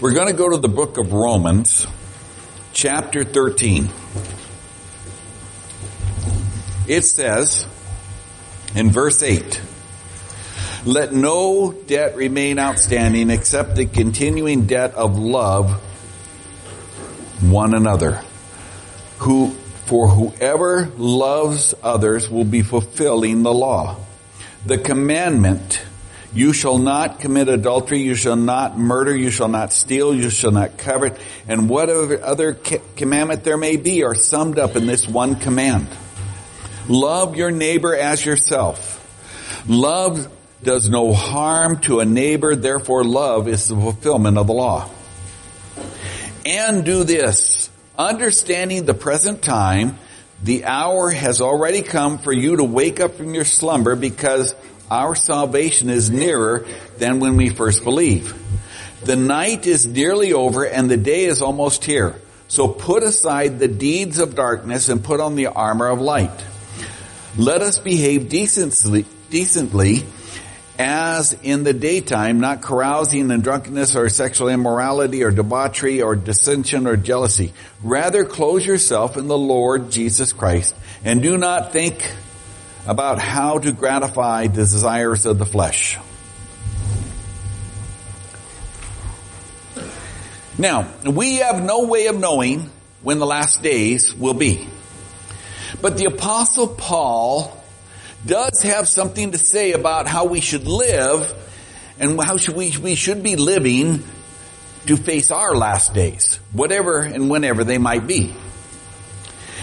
We're going to go to the book of Romans, chapter 13. It says in verse 8, let no debt remain outstanding except the continuing debt of love one another. Who, for whoever loves others will be fulfilling the law. The commandment, you shall not commit adultery, you shall not murder, you shall not steal, you shall not covet, and whatever other commandment there may be are summed up in this one command. Love your neighbor as yourself. Love does no harm to a neighbor, therefore love is the fulfillment of the law. And do this, understanding the present time, the hour has already come for you to wake up from your slumber because our salvation is nearer than when we first believe. The night is nearly over and the day is almost here. So put aside the deeds of darkness and put on the armor of light. Let us behave decently, decently as in the daytime, not carousing and drunkenness or sexual immorality or debauchery or dissension or jealousy. Rather clothe yourself in the Lord Jesus Christ and do not think about how to gratify the desires of the flesh. Now, we have no way of knowing when the last days will be. But the apostle Paul does have something to say about how we should live and how should we, we should be living to face our last days, whatever and whenever they might be.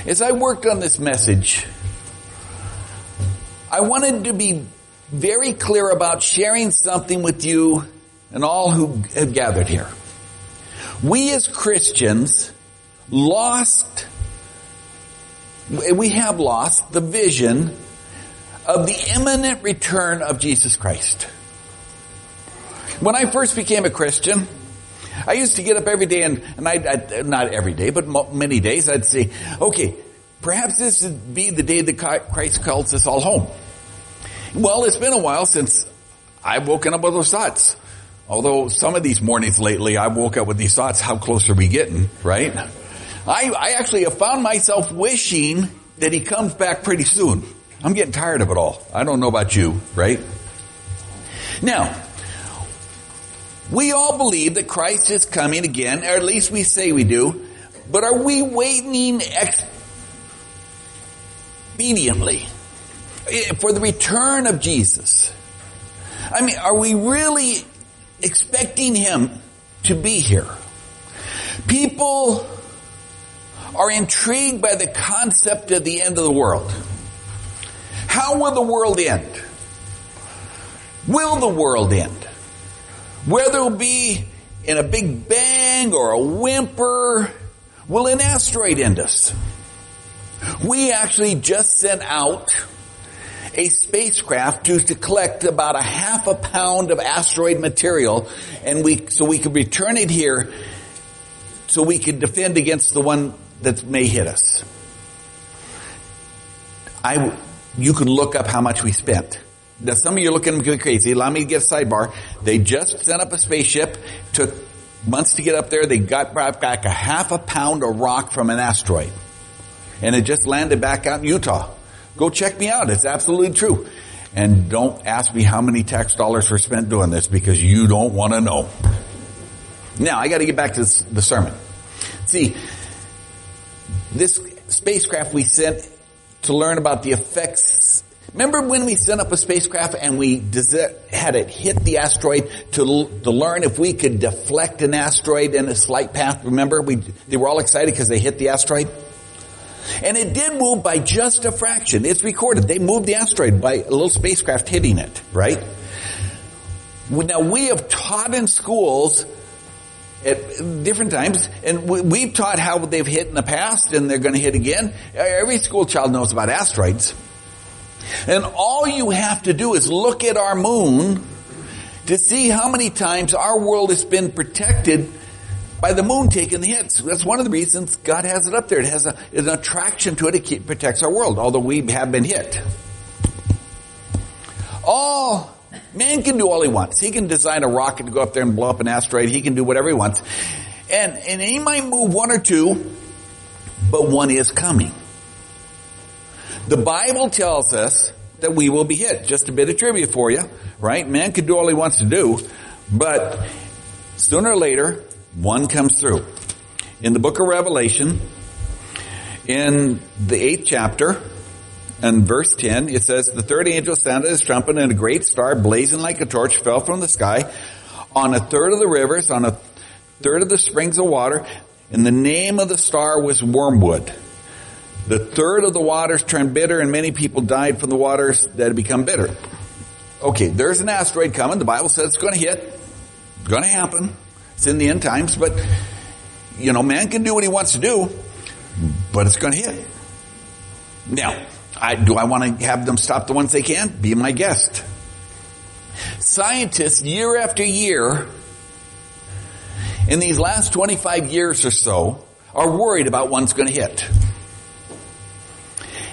As I worked on this message, I wanted to be very clear about sharing something with you and all who have gathered here. We as Christians lost, we have lost the vision of the imminent return of Jesus Christ. When I first became a Christian, I used to get up every day and, and I, I not every day, but many days, I'd say, okay, perhaps this would be the day that Christ calls us all home. Well, it's been a while since I've woken up with those thoughts. Although some of these mornings lately, I woke up with these thoughts, how close are we getting, right? I, I actually have found myself wishing that he comes back pretty soon. I'm getting tired of it all. I don't know about you, right? Now, we all believe that Christ is coming again, or at least we say we do, but are we waiting expediently eh, for the return of Jesus? I mean, are we really expecting Him to be here? People are intrigued by the concept of the end of the world. How will the world end? Will the world end? Whether it'll be in a big bang or a whimper, will an asteroid end us? We actually just sent out a spacecraft to, to collect about a half a pound of asteroid material and we, so we could return it here so we could defend against the one that may hit us. I, you can look up how much we spent. Now some of you are looking crazy. Allow me to get a sidebar. They just sent up a spaceship, took months to get up there. They got back a half a pound of rock from an asteroid. And it just landed back out in Utah. Go check me out. It's absolutely true. And don't ask me how many tax dollars were spent doing this because you don't want to know. Now I got to get back to the sermon. See, this spacecraft we sent to learn about the effects. Remember when we sent up a spacecraft and we had it hit the asteroid to, to learn if we could deflect an asteroid in a slight path? Remember, we, they were all excited because they hit the asteroid? And it did move by just a fraction. It's recorded. They moved the asteroid by a little spacecraft hitting it, right? Now we have taught in schools at different times, and we've taught how they've hit in the past and they're going to hit again. Every school child knows about asteroids. And all you have to do is look at our moon to see how many times our world has been protected by the moon taking the hits. That's one of the reasons God has it up there. It has a, an attraction to it. It protects our world, although we have been hit. All Man can do all he wants. He can design a rocket to go up there and blow up an asteroid. He can do whatever he wants. And, and he might move one or two, but one is coming. The Bible tells us that we will be hit. Just a bit of trivia for you, right? Man can do all he wants to do, but sooner or later, one comes through. In the book of Revelation, in the eighth chapter, and verse 10, it says, The third angel sounded his trumpet and a great star blazing like a torch fell from the sky on a third of the rivers, on a third of the springs of water, and the name of the star was Wormwood. The third of the waters turned bitter and many people died from the waters that had become bitter. Okay, there's an asteroid coming. The Bible says it's going to hit. It's going to happen. It's in the end times, but you know, man can do what he wants to do, but it's going to hit. Now, I, do I want to have them stop the ones they can? Be my guest. Scientists, year after year, in these last 25 years or so, are worried about one's going to hit.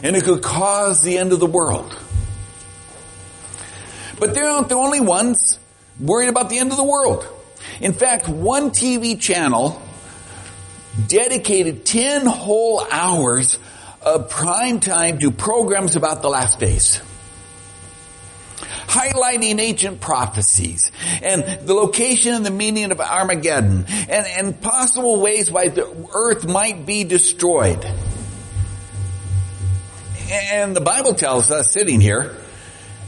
And it could cause the end of the world. But they're not the only ones worried about the end of the world. In fact, one TV channel dedicated 10 whole hours of prime time to programs about the last days. Highlighting ancient prophecies and the location and the meaning of Armageddon and, and possible ways why the earth might be destroyed. And the Bible tells us sitting here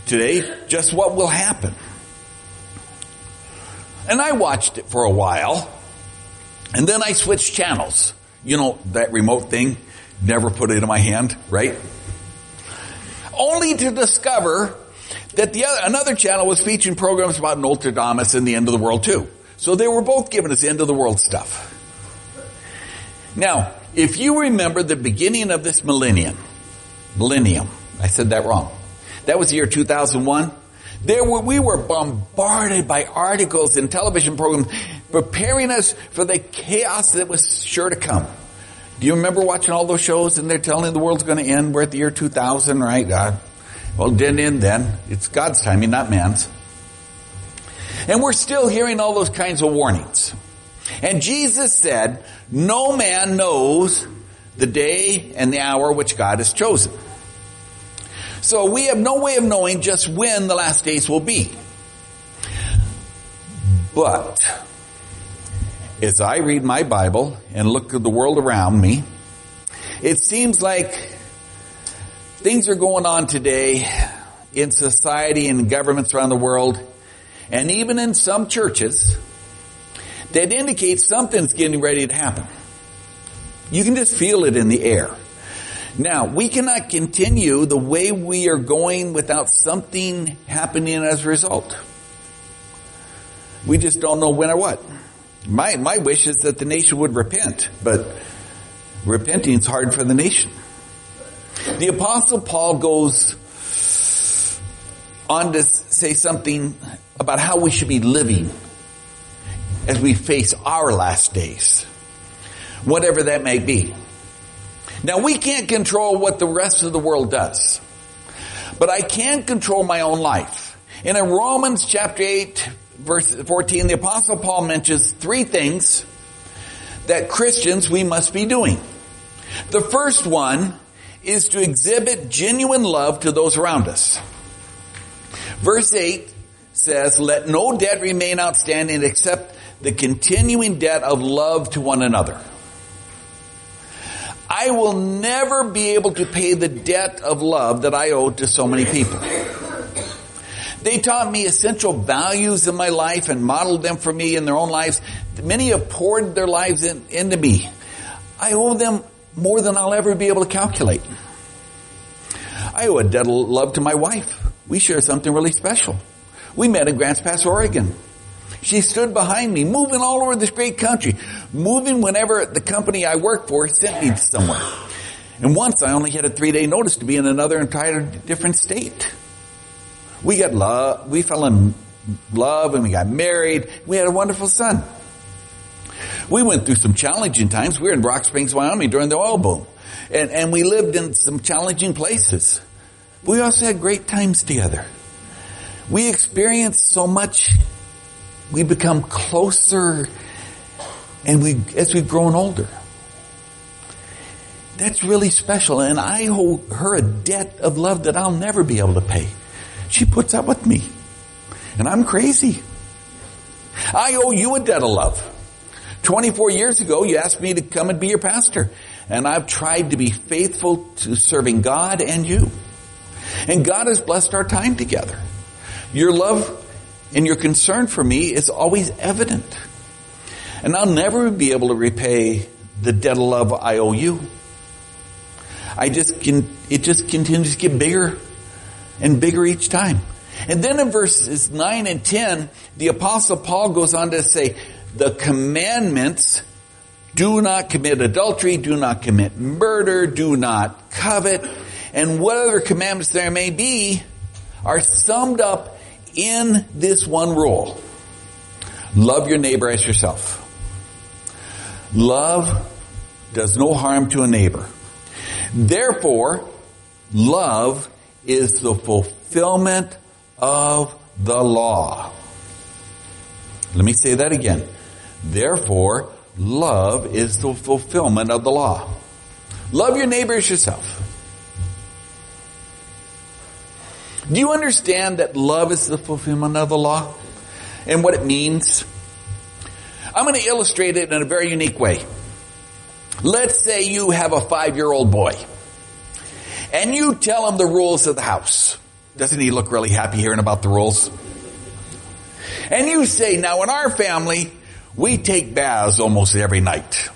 today just what will happen. And I watched it for a while and then I switched channels. You know, that remote thing never put it in my hand, right? Only to discover that the other, another channel was featuring programs about Nostradamus and the end of the world too. So they were both giving us end of the world stuff. Now, if you remember the beginning of this millennium, millennium, I said that wrong. That was the year 2001. There were, we were bombarded by articles and television programs preparing us for the chaos that was sure to come. Do you remember watching all those shows and they're telling the world's going to end? We're at the year 2000, right? God. Well, it didn't end then. It's God's timing, not man's. And we're still hearing all those kinds of warnings. And Jesus said, no man knows the day and the hour which God has chosen. So we have no way of knowing just when the last days will be. But as I read my Bible and look at the world around me, it seems like things are going on today in society and governments around the world and even in some churches that indicate something's getting ready to happen. You can just feel it in the air. Now, we cannot continue the way we are going without something happening as a result. We just don't know when or what. My, my wish is that the nation would repent, but repenting is hard for the nation. The apostle Paul goes on to say something about how we should be living as we face our last days. Whatever that may be. Now we can't control what the rest of the world does. But I can control my own life. And in Romans chapter 8 verse 14, the apostle Paul mentions three things that Christians we must be doing. The first one is to exhibit genuine love to those around us. Verse 8 says, let no debt remain outstanding except the continuing debt of love to one another. I will never be able to pay the debt of love that I owe to so many people. They taught me essential values in my life and modeled them for me in their own lives. Many have poured their lives in, into me. I owe them more than I'll ever be able to calculate. I owe a debt of love to my wife. We share something really special. We met in Grants Pass, Oregon. She stood behind me, moving all over this great country, moving whenever the company I worked for sent me somewhere. And once I only had a three day notice to be in another entire different state. We got love, we fell in love and we got married. We had a wonderful son. We went through some challenging times. We were in Rock Springs, Wyoming during the oil boom. And, and we lived in some challenging places. We also had great times together. we experienced so much, we become closer and we, as we've grown older. That's really special and I owe her a debt of love that I'll never be able to pay. She puts up with me and I'm crazy. I owe you a debt of love. 24 years ago, you asked me to come and be your pastor. And I've tried to be faithful to serving God and you. And God has blessed our time together. Your love and your concern for me is always evident. And I'll never be able to repay the debt of love I owe you. I just can, it just continues to get bigger and bigger each time. And then in verses 9 and 10, the apostle Paul goes on to say, the commandments do not commit adultery, do not commit murder, do not covet, and what other commandments there may be are summed up in this one rule. Love your neighbor as yourself. Love does no harm to a neighbor. Therefore, love is the fulfillment of the law. Let me say that again. Therefore, love is the fulfillment of the law. Love your neighbor as yourself. Do you understand that love is the fulfillment of the law and what it means? I'm going to illustrate it in a very unique way. Let's say you have a five-year-old boy and you tell him the rules of the house. Doesn't he look really happy hearing about the rules? And you say, now in our family, we take baths almost every night.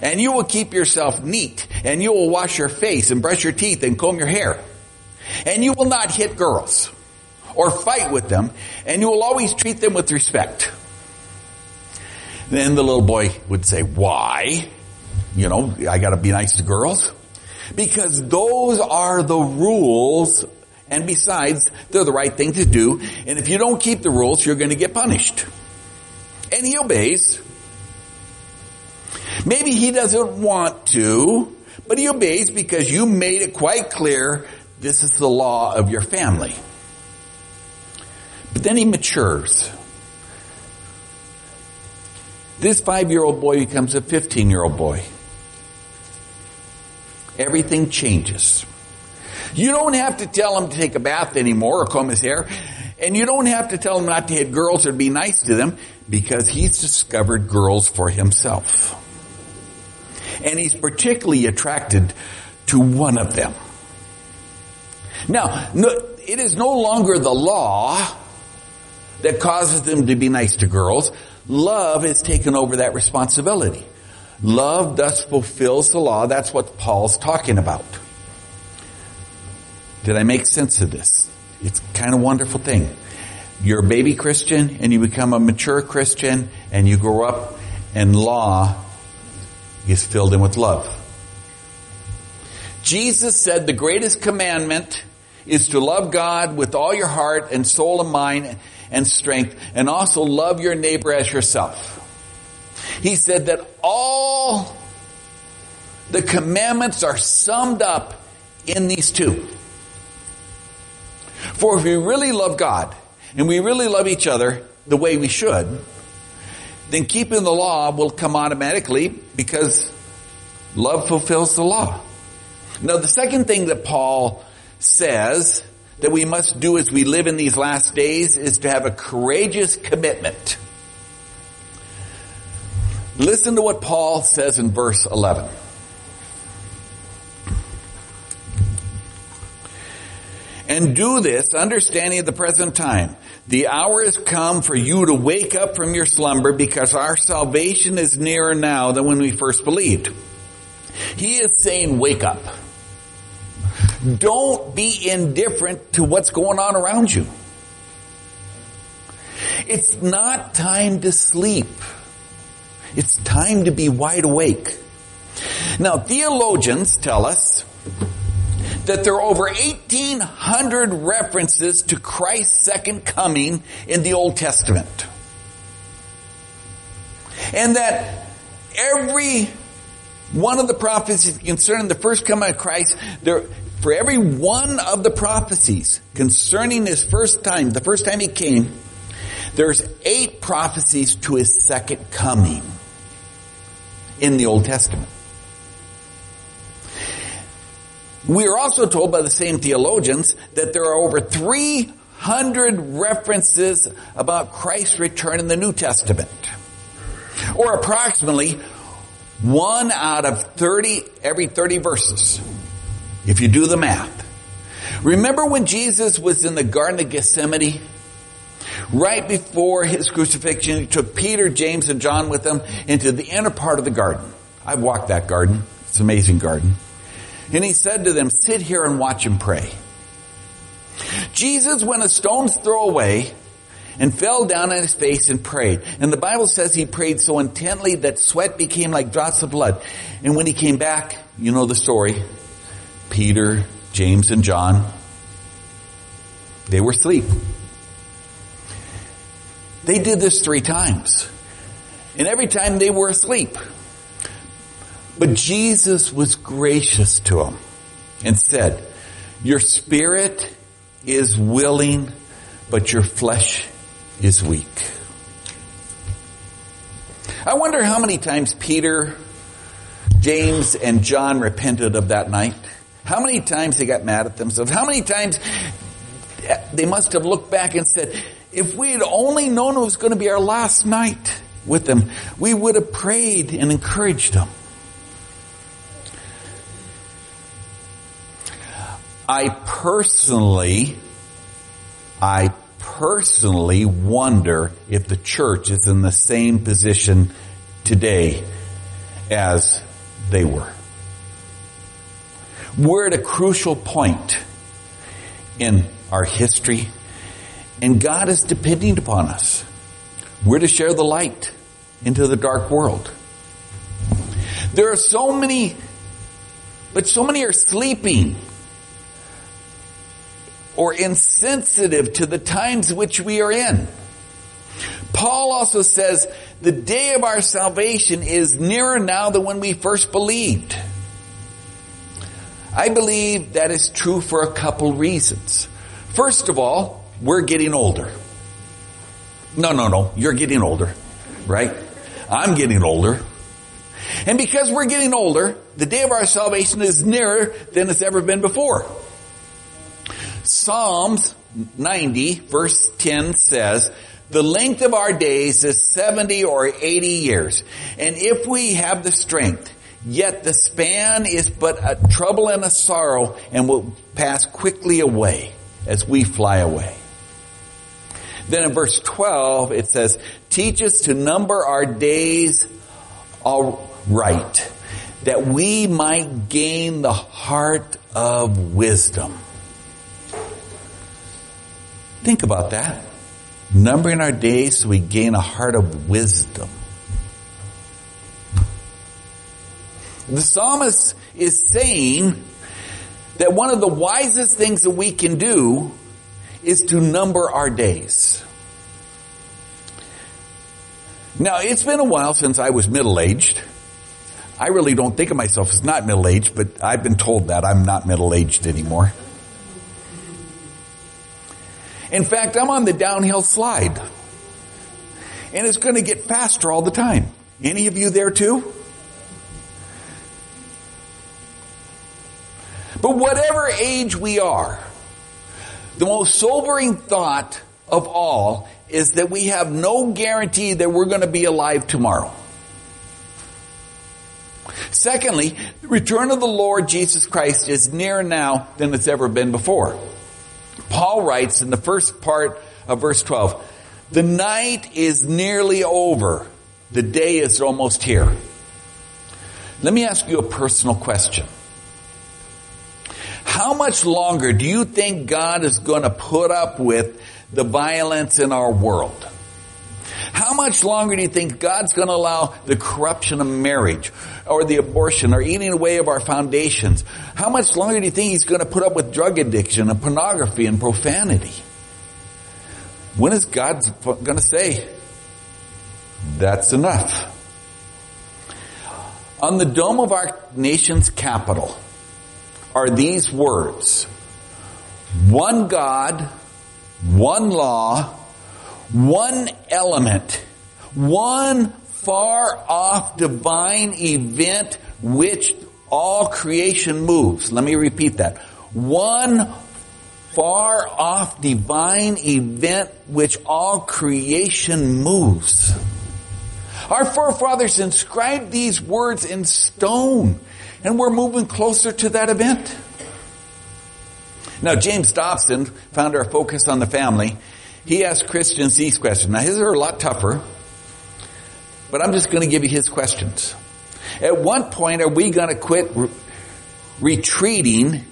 And you will keep yourself neat and you will wash your face and brush your teeth and comb your hair. And you will not hit girls or fight with them and you will always treat them with respect. Then the little boy would say, why? You know, I gotta be nice to girls. Because those are the rules and besides, they're the right thing to do. And if you don't keep the rules, you're gonna get punished. And he obeys. Maybe he doesn't want to, but he obeys because you made it quite clear this is the law of your family. But then he matures. This five-year-old boy becomes a 15-year-old boy. Everything changes. You don't have to tell him to take a bath anymore or comb his hair. And you don't have to tell him not to hit girls or be nice to them because he's discovered girls for himself. And he's particularly attracted to one of them. Now, no, it is no longer the law that causes them to be nice to girls. Love has taken over that responsibility. Love thus fulfills the law. That's what Paul's talking about. Did I make sense of this? It's kind of wonderful thing. You're a baby Christian and you become a mature Christian and you grow up and law is filled in with love. Jesus said the greatest commandment is to love God with all your heart and soul and mind and strength and also love your neighbor as yourself. He said that all the commandments are summed up in these two. For if we really love God and we really love each other the way we should, then keeping the law will come automatically because love fulfills the law. Now the second thing that Paul says that we must do as we live in these last days is to have a courageous commitment. Listen to what Paul says in verse 11. And do this, understanding the present time. The hour has come for you to wake up from your slumber because our salvation is nearer now than when we first believed. He is saying wake up. Don't be indifferent to what's going on around you. It's not time to sleep. It's time to be wide awake. Now theologians tell us that there are over 1800 references to Christ's second coming in the Old Testament. And that every one of the prophecies concerning the first coming of Christ, there For every one of the prophecies concerning his first time, the first time he came, there's eight prophecies to his second coming in the Old Testament. We are also told by the same theologians that there are over 300 references about Christ's return in the New Testament. Or approximately one out of 30, every 30 verses. If you do the math. Remember when Jesus was in the Garden of Gethsemane? Right before his crucifixion, he took Peter, James, and John with him into the inner part of the garden. I've walked that garden. It's an amazing garden. And he said to them, sit here and watch and pray. Jesus went a stone's throw away and fell down on his face and prayed. And the Bible says he prayed so intently that sweat became like drops of blood. And when he came back, you know the story. Peter, James, and John, they were asleep. They did this three times. And every time they were asleep. But Jesus was gracious to them and said, your spirit is willing, but your flesh is weak. I wonder how many times Peter, James, and John repented of that night. How many times they got mad at themselves? How many times they must have looked back and said, if we had only known it was going to be our last night with them, we would have prayed and encouraged them. I personally, I personally wonder if the church is in the same position today as they were. We're at a crucial point in our history and God is depending upon us. We're to share the light into the dark world. There are so many, but so many are sleeping or insensitive to the times which we are in. Paul also says the day of our salvation is nearer now than when we first believed. I believe that is true for a couple reasons. First of all, we're getting older. No, no, no, you're getting older, right? I'm getting older. And because we're getting older, the day of our salvation is nearer than it's ever been before. Psalms 90 verse 10 says, the length of our days is 70 or 80 years. And if we have the strength, yet the span is but a trouble and a sorrow and will pass quickly away as we fly away. Then in verse 12 it says, teach us to number our days all right, that we might gain the heart of wisdom. Think about that. Numbering our days so we gain a heart of wisdom. The psalmist is saying that one of the wisest things that we can do is to number our days. Now, it's been a while since I was middle-aged. I really don't think of myself as not middle-aged, but I've been told that I'm not middle-aged anymore. In fact, I'm on the downhill slide. And it's going to get faster all the time. Any of you there too? But whatever age we are, the most sobering thought of all is that we have no guarantee that we're going to be alive tomorrow. Secondly, the return of the Lord Jesus Christ is nearer now than it's ever been before. Paul writes in the first part of verse 12, the night is nearly over. The day is almost here. Let me ask you a personal question. How much longer do you think God is going to put up with the violence in our world? How much longer do you think God's going to allow the corruption of marriage or the abortion or eating away of our foundations? How much longer do you think He's going to put up with drug addiction and pornography and profanity? When is God going to say, that's enough? On the dome of our nation's capital, are these words. One God, one law, one element, one far off divine event which all creation moves. Let me repeat that. One far off divine event which all creation moves. Our forefathers inscribed these words in stone, and we're moving closer to that event. Now, James Dobson, founder of Focus on the Family, he asked Christians these questions. Now, his are a lot tougher, but I'm just going to give you his questions. At what point are we going to quit re- retreating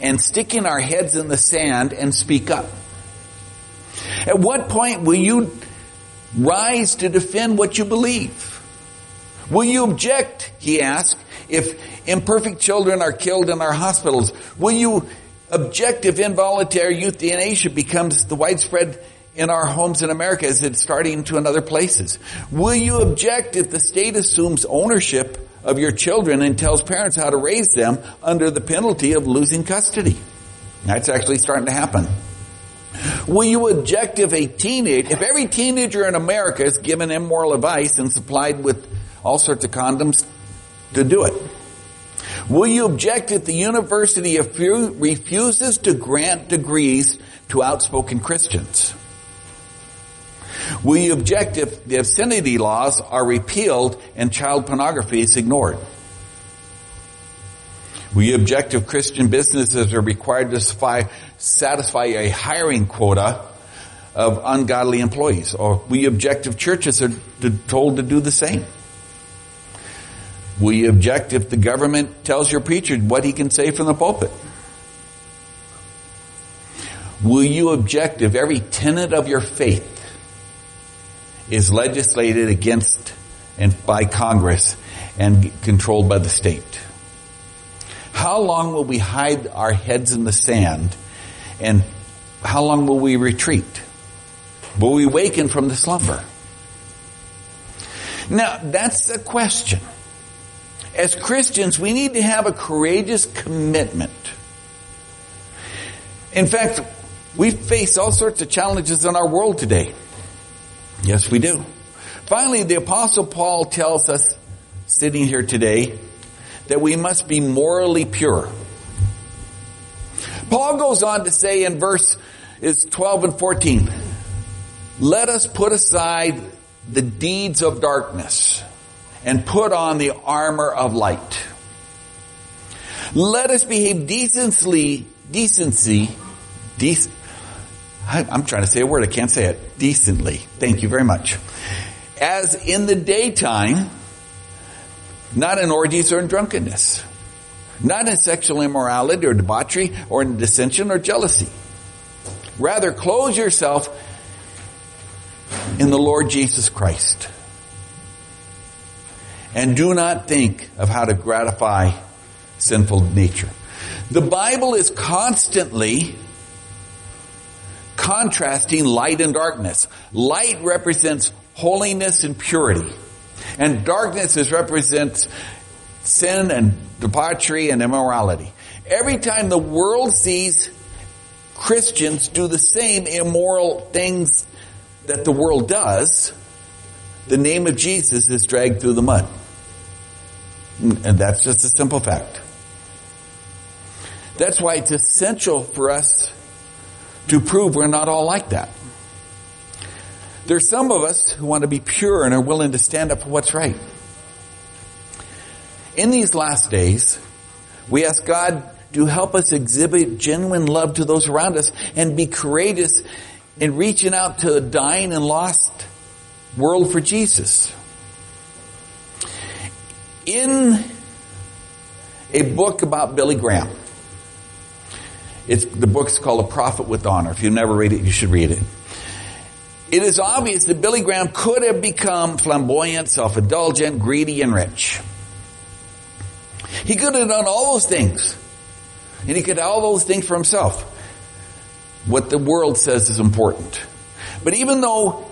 and sticking our heads in the sand and speak up? At what point will you rise to defend what you believe? Will you object, he asked, if imperfect children are killed in our hospitals? Will you object if involuntary euthanasia becomes the widespread in our homes in America as it's starting to in other places? Will you object if the state assumes ownership of your children and tells parents how to raise them under the penalty of losing custody? That's actually starting to happen. Will you object if a teenage, if every teenager in America is given immoral advice and supplied with all sorts of condoms to do it? Will you object if the university refuses to grant degrees to outspoken Christians? Will you object if the obscenity laws are repealed and child pornography is ignored? Will you object if Christian businesses are required to satisfy a hiring quota of ungodly employees? Or will you object if churches are told to do the same? Will you object if the government tells your preacher what he can say from the pulpit? Will you object if every tenet of your faith is legislated against and by Congress and controlled by the state? How long will we hide our heads in the sand and how long will we retreat? Will we waken from the slumber? Now, that's the question. As Christians, we need to have a courageous commitment. In fact, we face all sorts of challenges in our world today. Yes, we do. Finally, the apostle Paul tells us, sitting here today, that we must be morally pure. Paul goes on to say in verse is 12 and 14, let us put aside the deeds of darkness and put on the armor of light. Let us behave decently, decency, dec- I'm trying to say a word, I can't say it. Decently. Thank you very much. As in the daytime, not in orgies or in drunkenness, not in sexual immorality or debauchery or in dissension or jealousy. Rather, clothe yourself in the Lord Jesus Christ. And do not think of how to gratify sinful nature. The Bible is constantly contrasting light and darkness. Light represents holiness and purity. And darkness is represents sin and debauchery and immorality. Every time the world sees Christians do the same immoral things that the world does, the name of Jesus is dragged through the mud. And that's just a simple fact. That's why it's essential for us to prove we're not all like that. There's some of us who want to be pure and are willing to stand up for what's right. In these last days, we ask God to help us exhibit genuine love to those around us and be courageous in reaching out to a dying and lost world for Jesus. In a book about Billy Graham, it's, the book's called A Prophet with Honor. If you've never read it, you should read it. It is obvious that Billy Graham could have become flamboyant, self-indulgent, greedy, and rich. He could have done all those things. And he could have all those things for himself. What the world says is important. But even though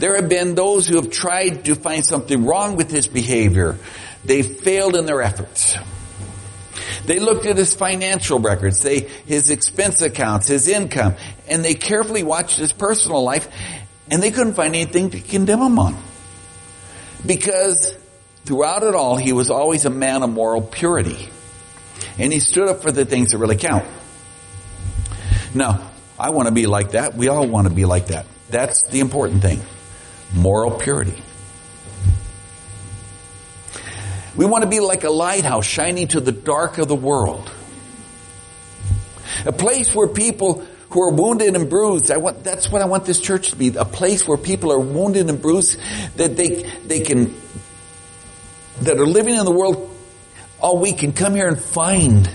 there have been those who have tried to find something wrong with his behavior, they failed in their efforts. They looked at his financial records, they, his expense accounts, his income, and they carefully watched his personal life, and they couldn't find anything to condemn him on. Because throughout it all, he was always a man of moral purity. And he stood up for the things that really count. Now, I want to be like that. We all want to be like that. That's the important thing. Moral purity. We want to be like a lighthouse shining to the dark of the world. A place where people who are wounded and bruised, I want, that's what I want this church to be. A place where people are wounded and bruised that they, they can, that are living in the world all week can come here and find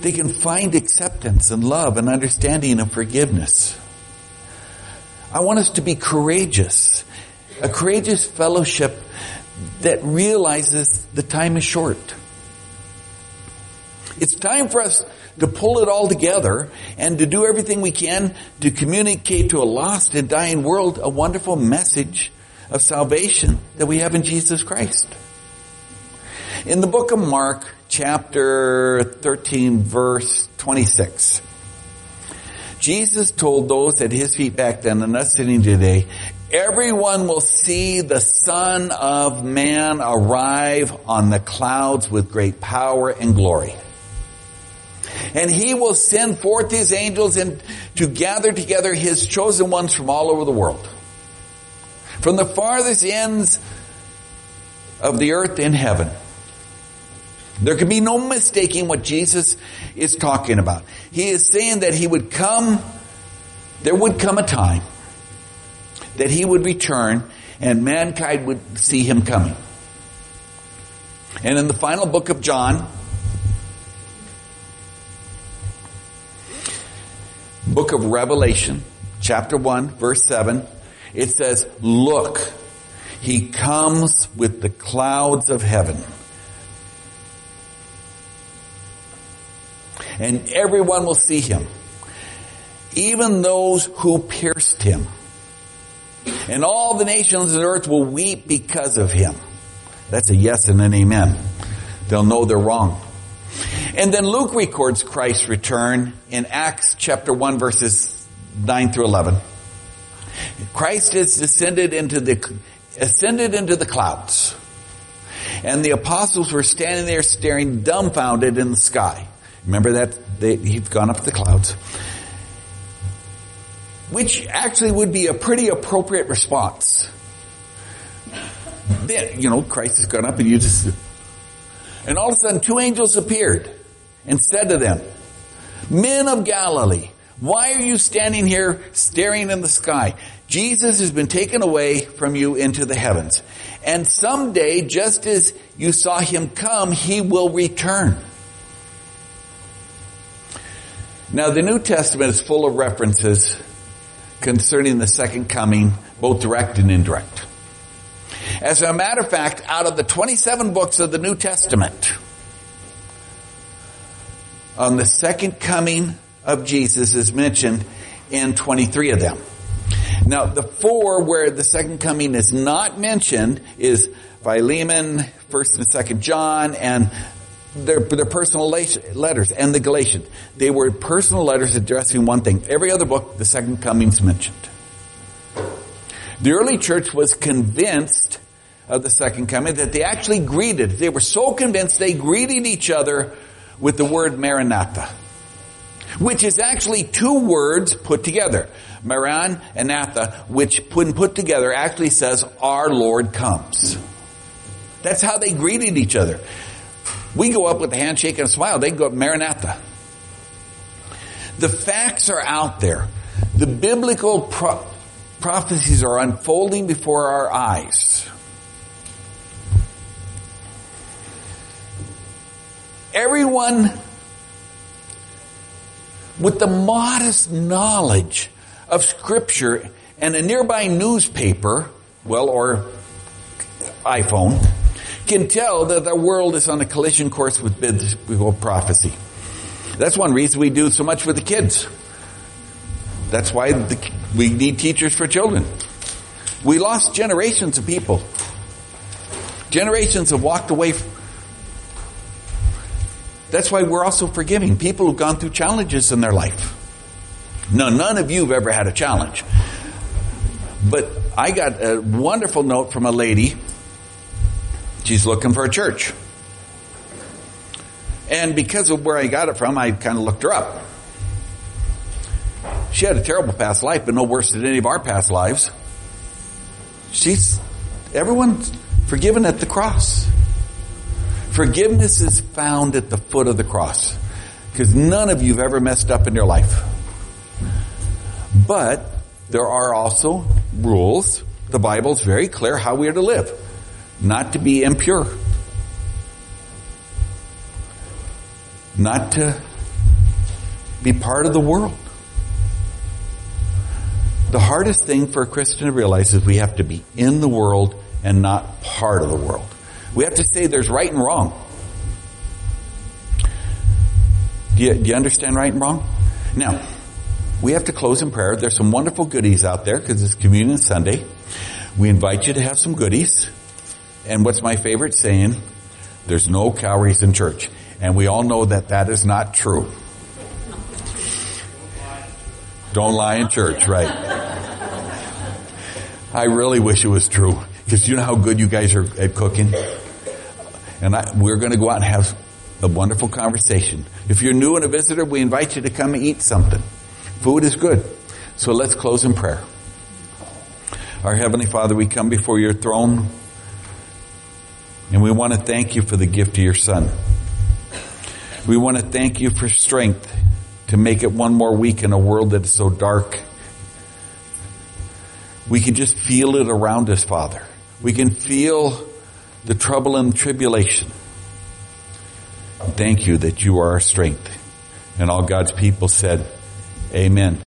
they can find acceptance and love and understanding and forgiveness. I want us to be courageous. A courageous fellowship that realizes the time is short. It's time for us to pull it all together and to do everything we can to communicate to a lost and dying world a wonderful message of salvation that we have in Jesus Christ. In the book of Mark, chapter 13, verse 26, Jesus told those at his feet back then and us sitting today, everyone will see the Son of Man arrive on the clouds with great power and glory. And he will send forth his angels and to gather together his chosen ones from all over the world. From the farthest ends of the earth in heaven there can be no mistaking what Jesus is talking about. He is saying that he would come, there would come a time that he would return and mankind would see him coming. And in the final book of John, book of Revelation, chapter 1, verse 7, it says, Look, he comes with the clouds of heaven and everyone will see him. Even those who pierced him. And all the nations of the earth will weep because of him. That's a yes and an amen. They'll know they're wrong. And then Luke records Christ's return in Acts chapter 1 verses 9 through 11. Christ is descended into the, ascended into the clouds. And the apostles were standing there staring dumbfounded in the sky. Remember that they, he's gone up to the clouds. Which actually would be a pretty appropriate response. Then, you know, Christ has gone up and you just, and all of a sudden two angels appeared and said to them, Men of Galilee, why are you standing here staring in the sky? Jesus has been taken away from you into the heavens. And someday, just as you saw him come, he will return. Now the New Testament is full of references concerning the second coming, both direct and indirect. As a matter of fact, out of the 27 books of the New Testament, on the second coming of Jesus is mentioned in 23 of them. Now, the four where the second coming is not mentioned is Philemon, 1st and 2nd John, and their, their personal letters and the Galatians. They were personal letters addressing one thing. Every other book, the second coming's mentioned. The early church was convinced of the second coming that they actually greeted. They were so convinced they greeted each other with the word Maranatha, which is actually two words put together. Maran and Natha, which when put together actually says, our Lord comes. That's how they greeted each other. We go up with a handshake and a smile. They go up Maranatha. The facts are out there. The biblical pro- prophecies are unfolding before our eyes. Everyone with the modest knowledge of scripture and a nearby newspaper, well, or iPhone, can tell that the world is on a collision course with biblical prophecy. That's one reason we do so much with the kids. That's why the, we need teachers for children. We lost generations of people. Generations have walked away. That's why we're also forgiving people who've gone through challenges in their life. No, none of you have ever had a challenge. But I got a wonderful note from a lady. She's looking for a church. And because of where I got it from, I kind of looked her up. She had a terrible past life, but no worse than any of our past lives. She's, everyone's forgiven at the cross. Forgiveness is found at the foot of the cross. Because none of you have ever messed up in your life. But there are also rules. The Bible's very clear how we are to live. Not to be impure. Not to be part of the world. The hardest thing for a Christian to realize is we have to be in the world and not part of the world. We have to say there's right and wrong. Do you, do you understand right and wrong? Now, we have to close in prayer. There's some wonderful goodies out there because it's Communion Sunday. We invite you to have some goodies. And what's my favorite saying? There's no calories in church. And we all know that that is not true. Don't lie in church, right? I really wish it was true. Because you know how good you guys are at cooking? And I, we're going to go out and have a wonderful conversation. If you're new and a visitor, we invite you to come and eat something. Food is good. So let's close in prayer. Our Heavenly Father, we come before your throne and we want to thank you for the gift of your Son. We want to thank you for strength to make it one more week in a world that is so dark. We can just feel it around us, Father. We can feel the trouble and tribulation. Thank you that you are our strength. And all God's people said, Amen.